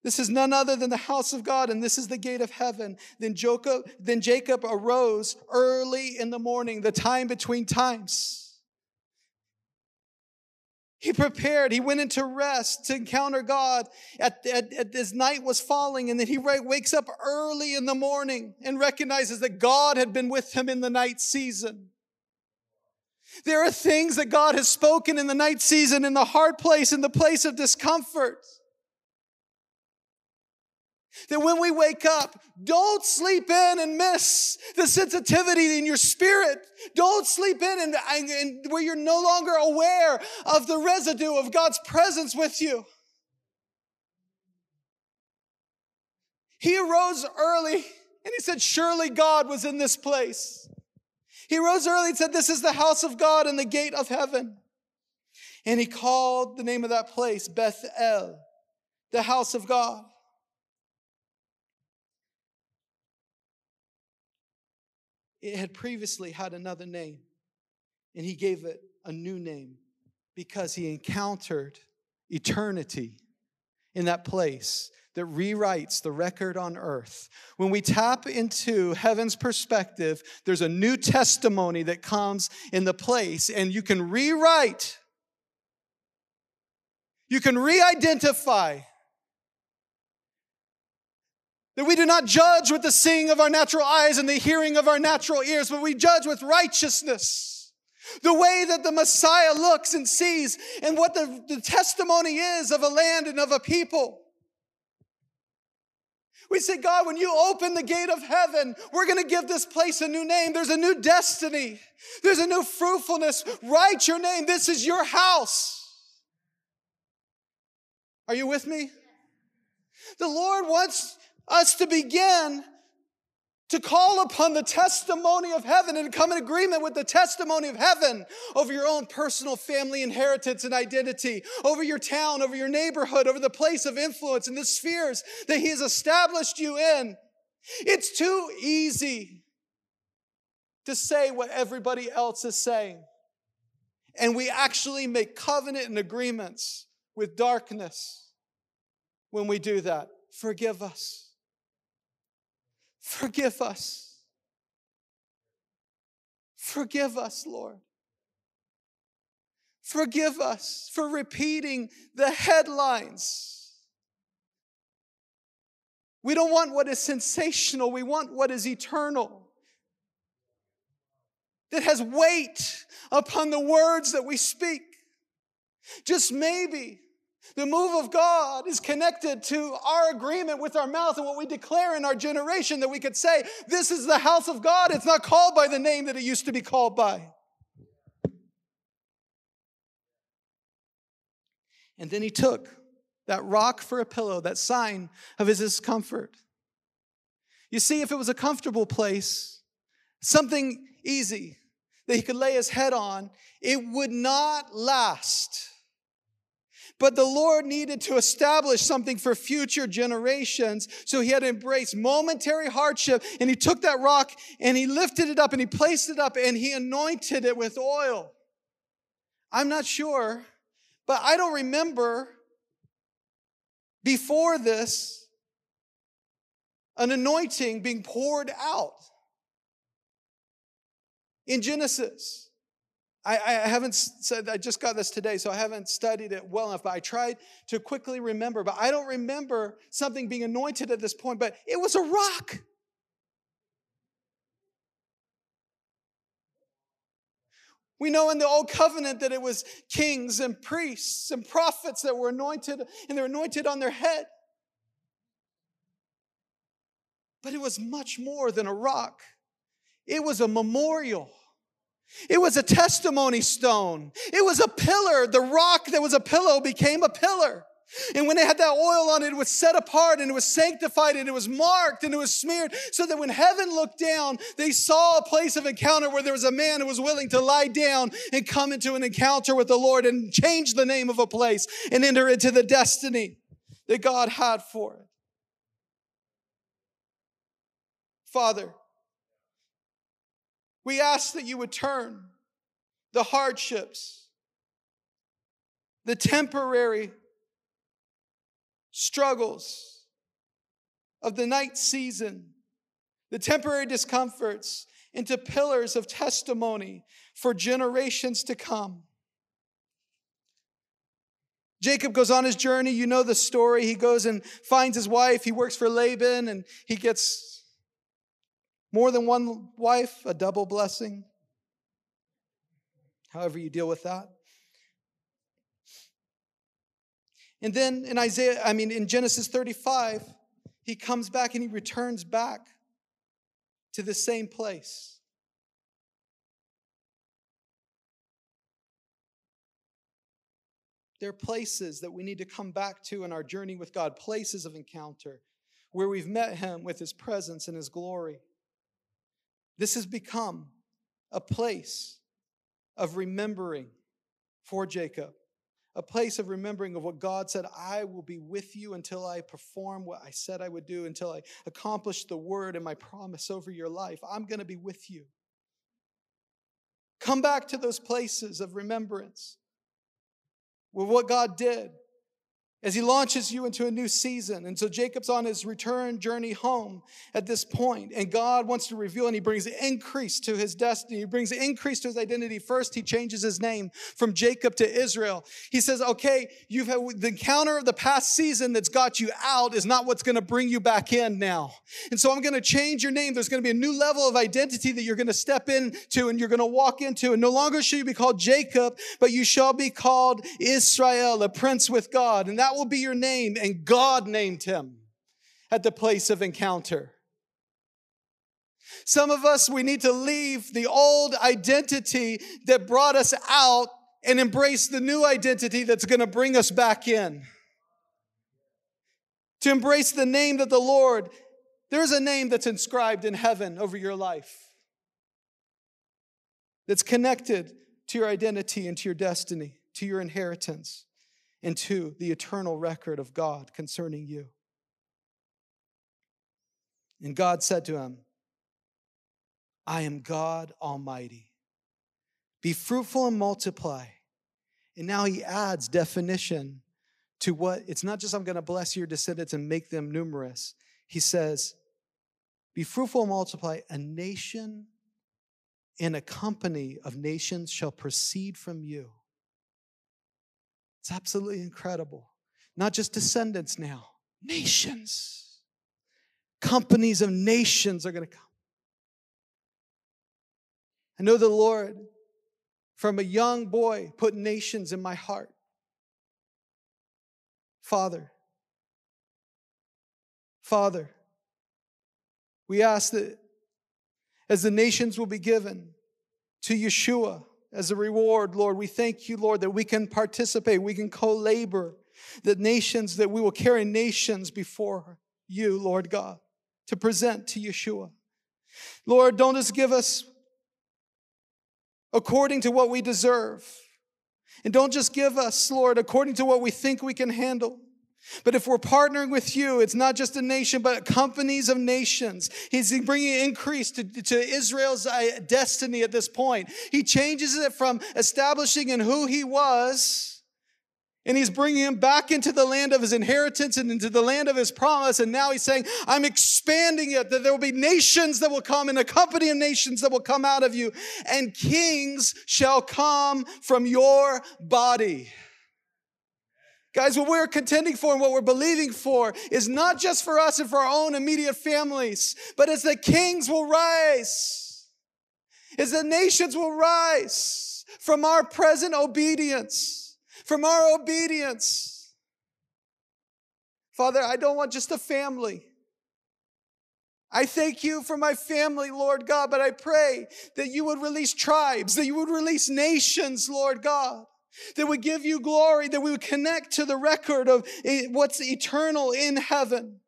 [SPEAKER 2] This is none other than the house of God, and this is the gate of heaven. Then Jacob, then Jacob arose early in the morning, the time between times. He prepared. He went into rest to encounter God at, at, at, as night was falling. And then he wakes up early in the morning and recognizes that God had been with him in the night season. There are things that God has spoken in the night season, in the hard place, in the place of discomfort. That when we wake up, don't sleep in and miss the sensitivity in your spirit. Don't sleep in and, and, and, where you're no longer aware of the residue of God's presence with you. He arose early and he said, Surely God was in this place. He rose early and said, This is the house of God and the gate of heaven. And he called the name of that place Bethel, the house of God. It had previously had another name, and he gave it a new name because he encountered eternity in that place that rewrites the record on earth. When we tap into heaven's perspective, there's a new testimony that comes in the place, and you can rewrite, you can re identify that we do not judge with the seeing of our natural eyes and the hearing of our natural ears, but we judge with righteousness. The way that the Messiah looks and sees, and what the, the testimony is of a land and of a people. We say, God, when you open the gate of heaven, we're going to give this place a new name. There's a new destiny. There's a new fruitfulness. Write your name. This is your house. Are you with me? The Lord wants us to begin to call upon the testimony of heaven and come in agreement with the testimony of heaven over your own personal family inheritance and identity, over your town, over your neighborhood, over the place of influence and the spheres that He has established you in. It's too easy to say what everybody else is saying. And we actually make covenant and agreements with darkness when we do that. Forgive us. Forgive us. Forgive us, Lord. Forgive us for repeating the headlines. We don't want what is sensational, we want what is eternal. That has weight upon the words that we speak. Just maybe the move of God is connected to our agreement with our mouth and what we declare in our generation that we could say, This is the house of God. It's not called by the name that it used to be called by. And then he took that rock for a pillow, that sign of his discomfort. You see, if it was a comfortable place, something easy that he could lay his head on, it would not last. But the Lord needed to establish something for future generations. So he had to embrace momentary hardship. And he took that rock and he lifted it up and he placed it up and he anointed it with oil. I'm not sure, but I don't remember before this an anointing being poured out in Genesis. I, I, haven't said, I just got this today, so I haven't studied it well enough, but I tried to quickly remember. But I don't remember something being anointed at this point, but it was a rock. We know in the old covenant that it was kings and priests and prophets that were anointed, and they're anointed on their head. But it was much more than a rock, it was a memorial. It was a testimony stone. It was a pillar. The rock that was a pillow became a pillar. And when they had that oil on it, it was set apart and it was sanctified and it was marked and it was smeared so that when heaven looked down, they saw a place of encounter where there was a man who was willing to lie down and come into an encounter with the Lord and change the name of a place and enter into the destiny that God had for it. Father, we ask that you would turn the hardships, the temporary struggles of the night season, the temporary discomforts into pillars of testimony for generations to come. Jacob goes on his journey. You know the story. He goes and finds his wife. He works for Laban and he gets more than one wife, a double blessing. However, you deal with that. And then in Isaiah, I mean, in Genesis 35, he comes back and he returns back to the same place. There are places that we need to come back to in our journey with God, places of encounter where we've met Him with His presence and His glory. This has become a place of remembering for Jacob, a place of remembering of what God said, I will be with you until I perform what I said I would do, until I accomplish the word and my promise over your life. I'm going to be with you. Come back to those places of remembrance with what God did as he launches you into a new season. And so Jacob's on his return journey home at this point, and God wants to reveal and he brings increase to his destiny. He brings increase to his identity. First, he changes his name from Jacob to Israel. He says, Okay, you've had the encounter of the past season that's got you out is not what's going to bring you back in now. And so I'm going to change your name. There's going to be a new level of identity that you're going to step into and you're going to walk into. And no longer shall you be called Jacob, but you shall be called Israel, a prince with God. And that that will be your name. And God named him at the place of encounter. Some of us, we need to leave the old identity that brought us out and embrace the new identity that's going to bring us back in. To embrace the name that the Lord There's a name that's inscribed in heaven over your life that's connected to your identity and to your destiny, to your inheritance, and to the eternal record of God concerning you. And God said to him, I am God Almighty. Be fruitful and multiply. And now he adds definition to what it's not just I'm going to bless your descendants and make them numerous. He says, Be fruitful and multiply. A nation and a company of nations shall proceed from you. It's absolutely incredible. Not just descendants now, nations. Companies of nations are going to come. I know the Lord, from a young boy, put nations in my heart. Father, Father, we ask that as the nations will be given to Yeshua as a reward, Lord. We thank you, Lord, that we can participate, we can co labor, that nations, that we will carry nations before you, Lord God, to present to Yeshua. Lord, don't just give us according to what we deserve. And don't just give us, Lord, according to what we think we can handle. But if we're partnering with you, it's not just a nation, but companies of nations. He's bringing increase to, to Israel's uh, destiny at this point. He changes it from establishing in who he was, and he's bringing him back into the land of his inheritance and into the land of his promise. And now he's saying, I'm expanding it, that there will be nations that will come and a company of nations that will come out of you, and kings shall come from your body. Guys, what we're contending for and what we're believing for is not just for us and for our own immediate families, but as the kings will rise, as the nations will rise from our present obedience, from our obedience. Father, I don't want just a family. I thank you for my family, Lord God, but I pray that you would release tribes, that you would release nations, Lord God that would give you glory, that we would connect to the record of eh, what's eternal in heaven.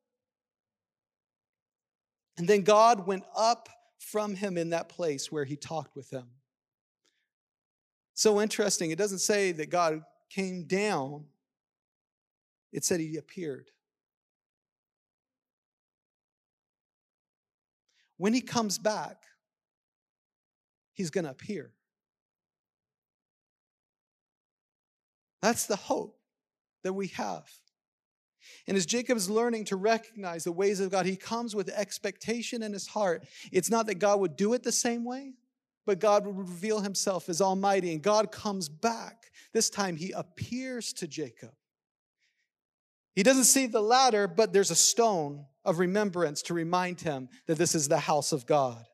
[SPEAKER 2] And then God went up from him in that place where he talked with him. So interesting. It doesn't say that God came down, it said he appeared. When he comes back, he's going to appear. That's the hope that we have. And as Jacob's learning to recognize the ways of God, he comes with expectation in his heart. It's not that God would do it the same way, but God would reveal himself as Almighty. And God comes back. This time he appears to Jacob. He doesn't see the ladder, but there's a stone of remembrance to remind him that this is the house of God.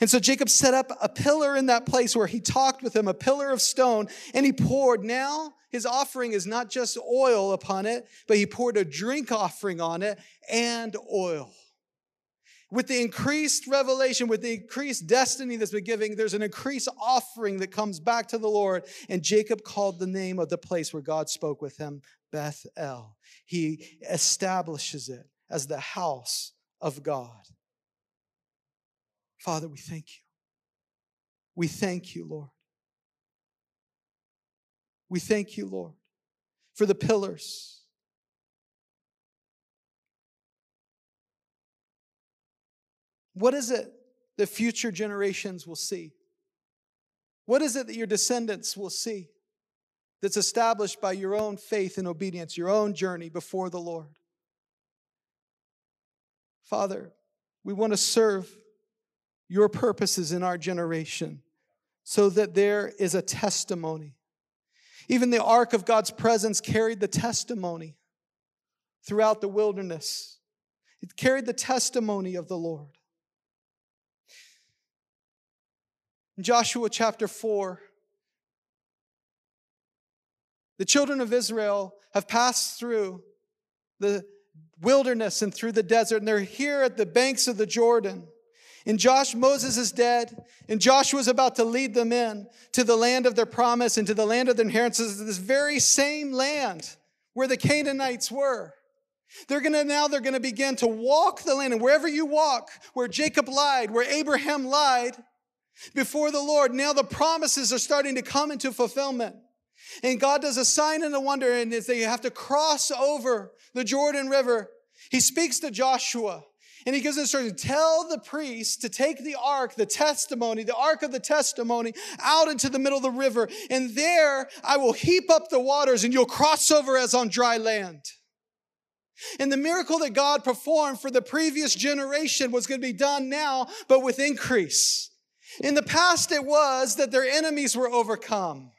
[SPEAKER 2] And so Jacob set up a pillar in that place where he talked with him, a pillar of stone, and he poured. Now his offering is not just oil upon it, but he poured a drink offering on it and oil. With the increased revelation, with the increased destiny that's been given, there's an increased offering that comes back to the Lord. And Jacob called the name of the place where God spoke with him Bethel. He establishes it as the house of God. Father, we thank you. We thank you, Lord. We thank you, Lord, for the pillars. What is it that future generations will see? What is it that your descendants will see that's established by your own faith and obedience, your own journey before the Lord? Father, we want to serve your purposes in our generation so that there is a testimony. Even the ark of God's presence carried the testimony throughout the wilderness. It carried the testimony of the Lord. In Joshua chapter 4, the children of Israel have passed through the wilderness and through the desert, and they're here at the banks of the Jordan. And Josh, Moses is dead, and Joshua is about to lead them in to the land of their promise and to the land of their inheritance, this very same land where the Canaanites were. They're gonna now they're gonna begin to walk the land, and wherever you walk, where Jacob lied, where Abraham lied before the Lord, now the promises are starting to come into fulfillment. And God does a sign and a wonder, and they have to cross over the Jordan River, He speaks to Joshua. And he gives instructions tell the priests to take the ark, the testimony, the ark of the testimony, out into the middle of the river. And there I will heap up the waters, and you'll cross over as on dry land. And the miracle that God performed for the previous generation was going to be done now, but with increase. In the past, it was that their enemies were overcome.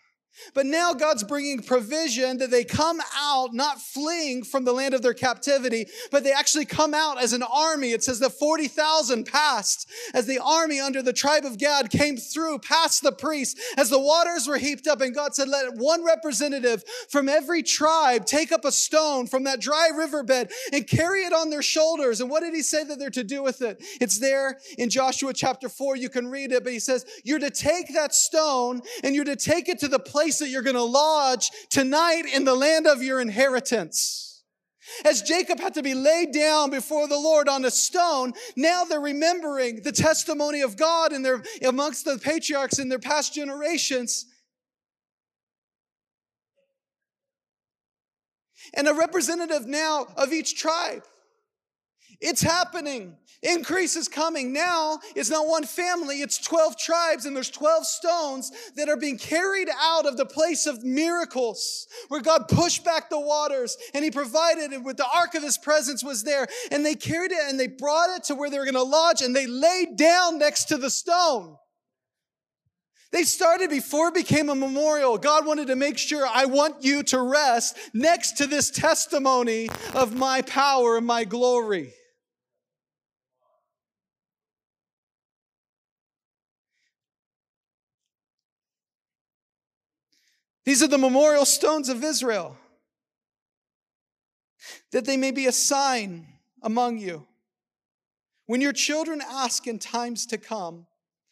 [SPEAKER 2] But now God's bringing provision that they come out not fleeing from the land of their captivity, but they actually come out as an army. It says that 40,000 passed as the army under the tribe of Gad came through past the priests as the waters were heaped up. And God said, let one representative from every tribe take up a stone from that dry riverbed and carry it on their shoulders. And what did he say that they're to do with it? It's there in Joshua chapter 4. You can read it, but he says, you're to take that stone and you're to take it to the place place that you're going to lodge tonight in the land of your inheritance. As Jacob had to be laid down before the Lord on a stone, now they're remembering the testimony of God and they're amongst the patriarchs in their past generations. And a representative now of each tribe. It's happening. Increase is coming. Now it's not one family, it's 12 tribes, and there's 12 stones that are being carried out of the place of miracles where God pushed back the waters and He provided it with the ark of His presence was there. And they carried it and they brought it to where they were going to lodge and they laid down next to the stone. They started before it became a memorial. God wanted to make sure I want you to rest next to this testimony of my power and my glory. These are the memorial stones of Israel, that they may be a sign among you. When your children ask in times to come,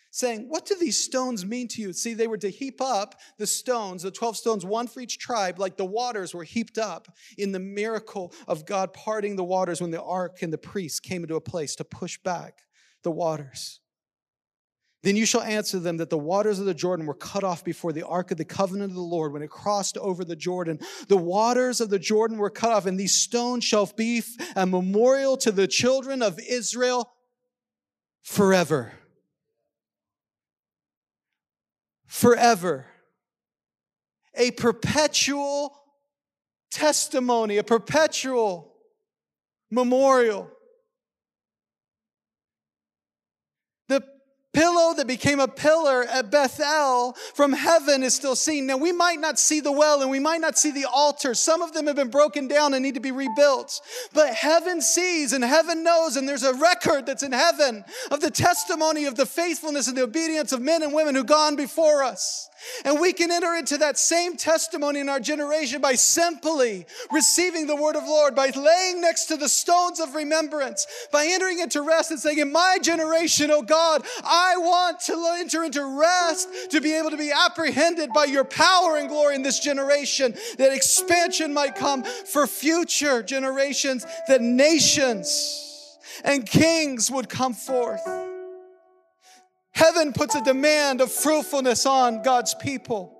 [SPEAKER 2] saying, What do these stones mean to you? See, they were to heap up the stones, the 12 stones, one for each tribe, like the waters were heaped up in the miracle of God parting the waters when the ark and the priests came into a place to push back the waters. Then you shall answer them that the waters of the Jordan were cut off before the ark of the covenant of the Lord when it crossed over the Jordan. The waters of the Jordan were cut off, and these stones shall be a memorial to the children of Israel forever. Forever. A perpetual testimony, a perpetual memorial. Pillow that became a pillar at Bethel from heaven is still seen. Now, we might not see the well and we might not see the altar. Some of them have been broken down and need to be rebuilt. But heaven sees and heaven knows, and there's a record that's in heaven of the testimony of the faithfulness and the obedience of men and women who've gone before us. And we can enter into that same testimony in our generation by simply receiving the word of Lord, by laying next to the stones of remembrance, by entering into rest and saying, In my generation, oh God, I want to enter into rest to be able to be apprehended by your power and glory in this generation, that expansion might come for future generations, that nations and kings would come forth. Heaven puts a demand of fruitfulness on God's people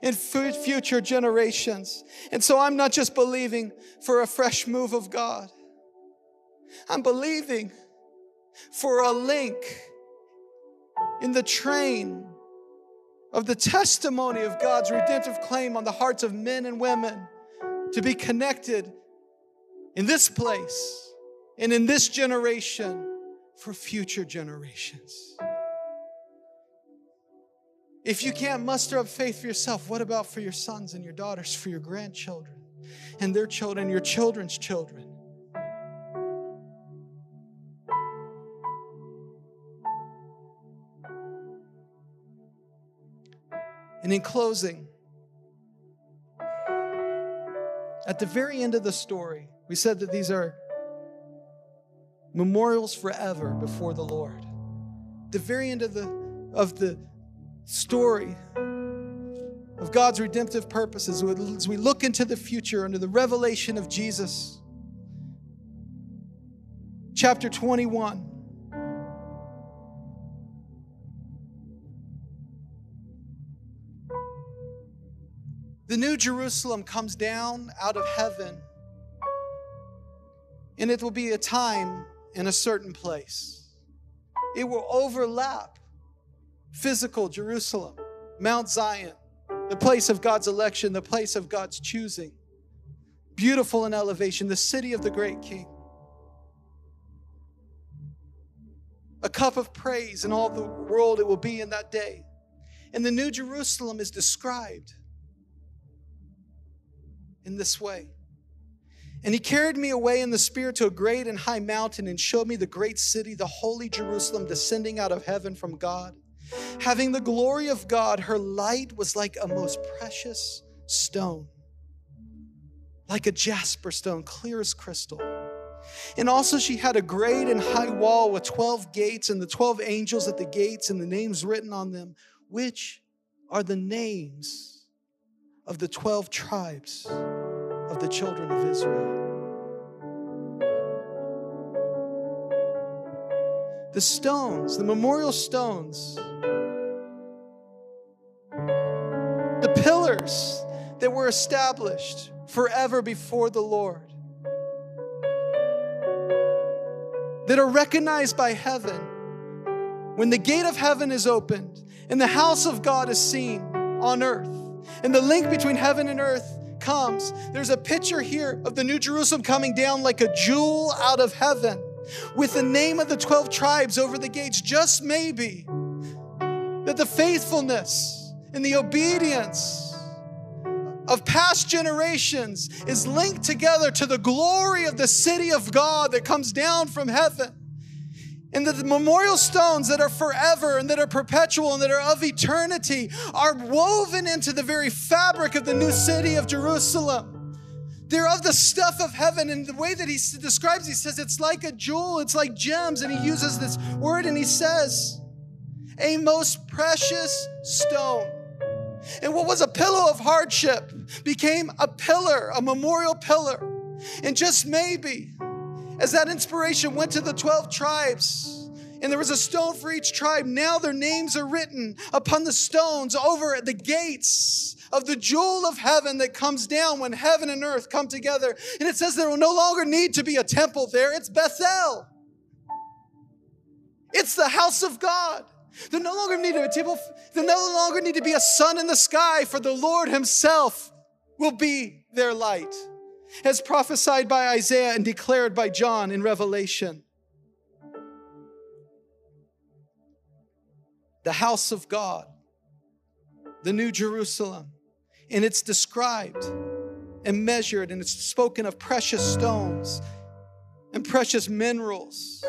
[SPEAKER 2] in future generations. And so I'm not just believing for a fresh move of God, I'm believing for a link in the train of the testimony of God's redemptive claim on the hearts of men and women to be connected in this place and in this generation for future generations. If you can't muster up faith for yourself, what about for your sons and your daughters, for your grandchildren and their children, your children's children? And in closing, at the very end of the story, we said that these are memorials forever before the Lord. The very end of the of the story of God's redemptive purposes as we look into the future under the revelation of Jesus, chapter 21. The new Jerusalem comes down out of heaven, and it will be a time in a certain place. It will overlap physical Jerusalem, Mount Zion, the place of God's election, the place of God's choosing. Beautiful in elevation, the city of the great king. A cup of praise in all the world it will be in that day. And the New Jerusalem is described in this way. And he carried me away in the spirit to a great and high mountain and showed me the great city, the holy Jerusalem, descending out of heaven from God. Having the glory of God, her light was like a most precious stone, like a jasper stone, clear as crystal. And also, she had a great and high wall with 12 gates, and the 12 angels at the gates, and the names written on them, which are the names of the 12 tribes of the children of Israel. The stones, the memorial stones, the pillars that were established forever before the Lord, that are recognized by heaven. When the gate of heaven is opened and the house of God is seen on earth, and the link between heaven and earth comes. There's a picture here of the New Jerusalem coming down like a jewel out of heaven with the name of the 12 tribes over the gates. Just maybe that the faithfulness and the obedience of past generations is linked together to the glory of the city of God that comes down from heaven and that the memorial stones that are forever and that are perpetual and that are of eternity are woven into the very fabric of the new city of Jerusalem. They're of the stuff of heaven. And the way that he describes, he says it's like a jewel, it's like gems. And he uses this word and he says, a most precious stone. And what was a pillow of hardship became a pillar, a memorial pillar. And just maybe, as that inspiration went to the 12 tribes, and there was a stone for each tribe. Now their names are written upon the stones over at the gates of the jewel of heaven that comes down when heaven and earth come together. And it says there will no longer need to be a temple there, it's Bethel. It's the house of God. There no longer need to be a temple, there no longer need to be a sun in the sky, for the Lord Himself will be their light as prophesied by Isaiah and declared by John in Revelation. The house of God, the New Jerusalem, and it's described and measured, and it's spoken of precious stones and precious minerals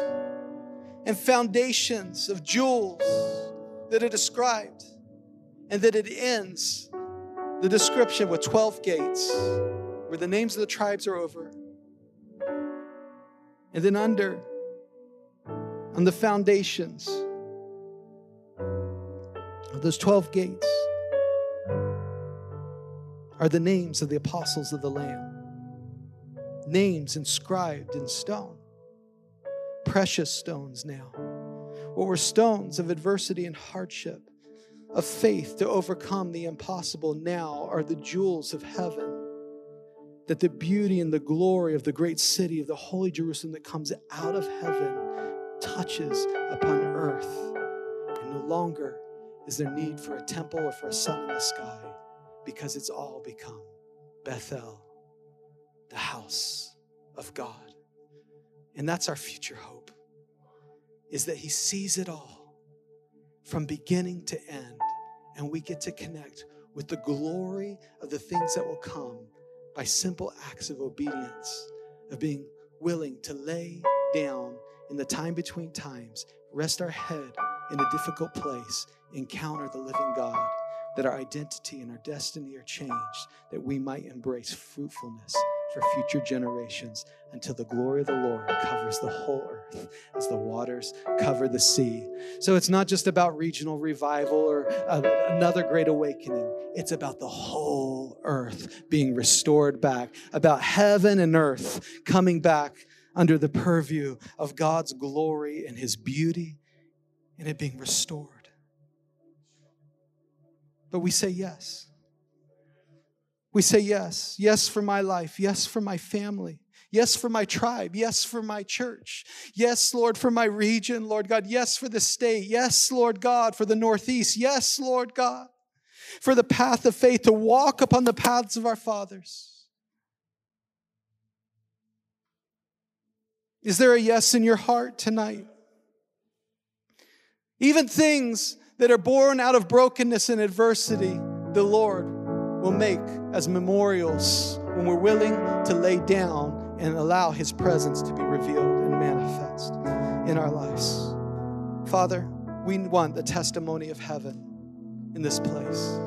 [SPEAKER 2] and foundations of jewels that are described, and that it ends the description with 12 gates where the names of the tribes are over. And then under, on the foundations those 12 gates, are the names of the apostles of the Lamb. Names inscribed in stone. Precious stones now. What were stones of adversity and hardship, of faith to overcome the impossible, now are the jewels of heaven that the beauty and the glory of the great city of the holy Jerusalem that comes out of heaven touches upon earth. And no longer is there need for a temple or for a sun in the sky because it's all become Bethel, the house of God. And that's our future hope is that he sees it all from beginning to end and we get to connect with the glory of the things that will come by simple acts of obedience, of being willing to lay down in the time between times, rest our head in a difficult place, encounter the living God, that our identity and our destiny are changed, that we might embrace fruitfulness for future generations until the glory of the Lord covers the whole earth as the waters cover the sea. So it's not just about regional revival or uh, another great awakening, it's about the whole earth being restored back, about heaven and earth coming back under the purview of God's glory and His beauty and it being restored. But we say yes. We say yes. Yes for my life. Yes for my family. Yes for my tribe. Yes for my church. Yes, Lord, for my region, Lord God. Yes for the state. Yes, Lord God, for the Northeast. Yes, Lord God, for the path of faith to walk upon the paths of our fathers. Is there a yes in your heart tonight? Even things that are born out of brokenness and adversity, the Lord will make as memorials when we're willing to lay down and allow His presence to be revealed and manifest in our lives. Father, we want the testimony of heaven in this place.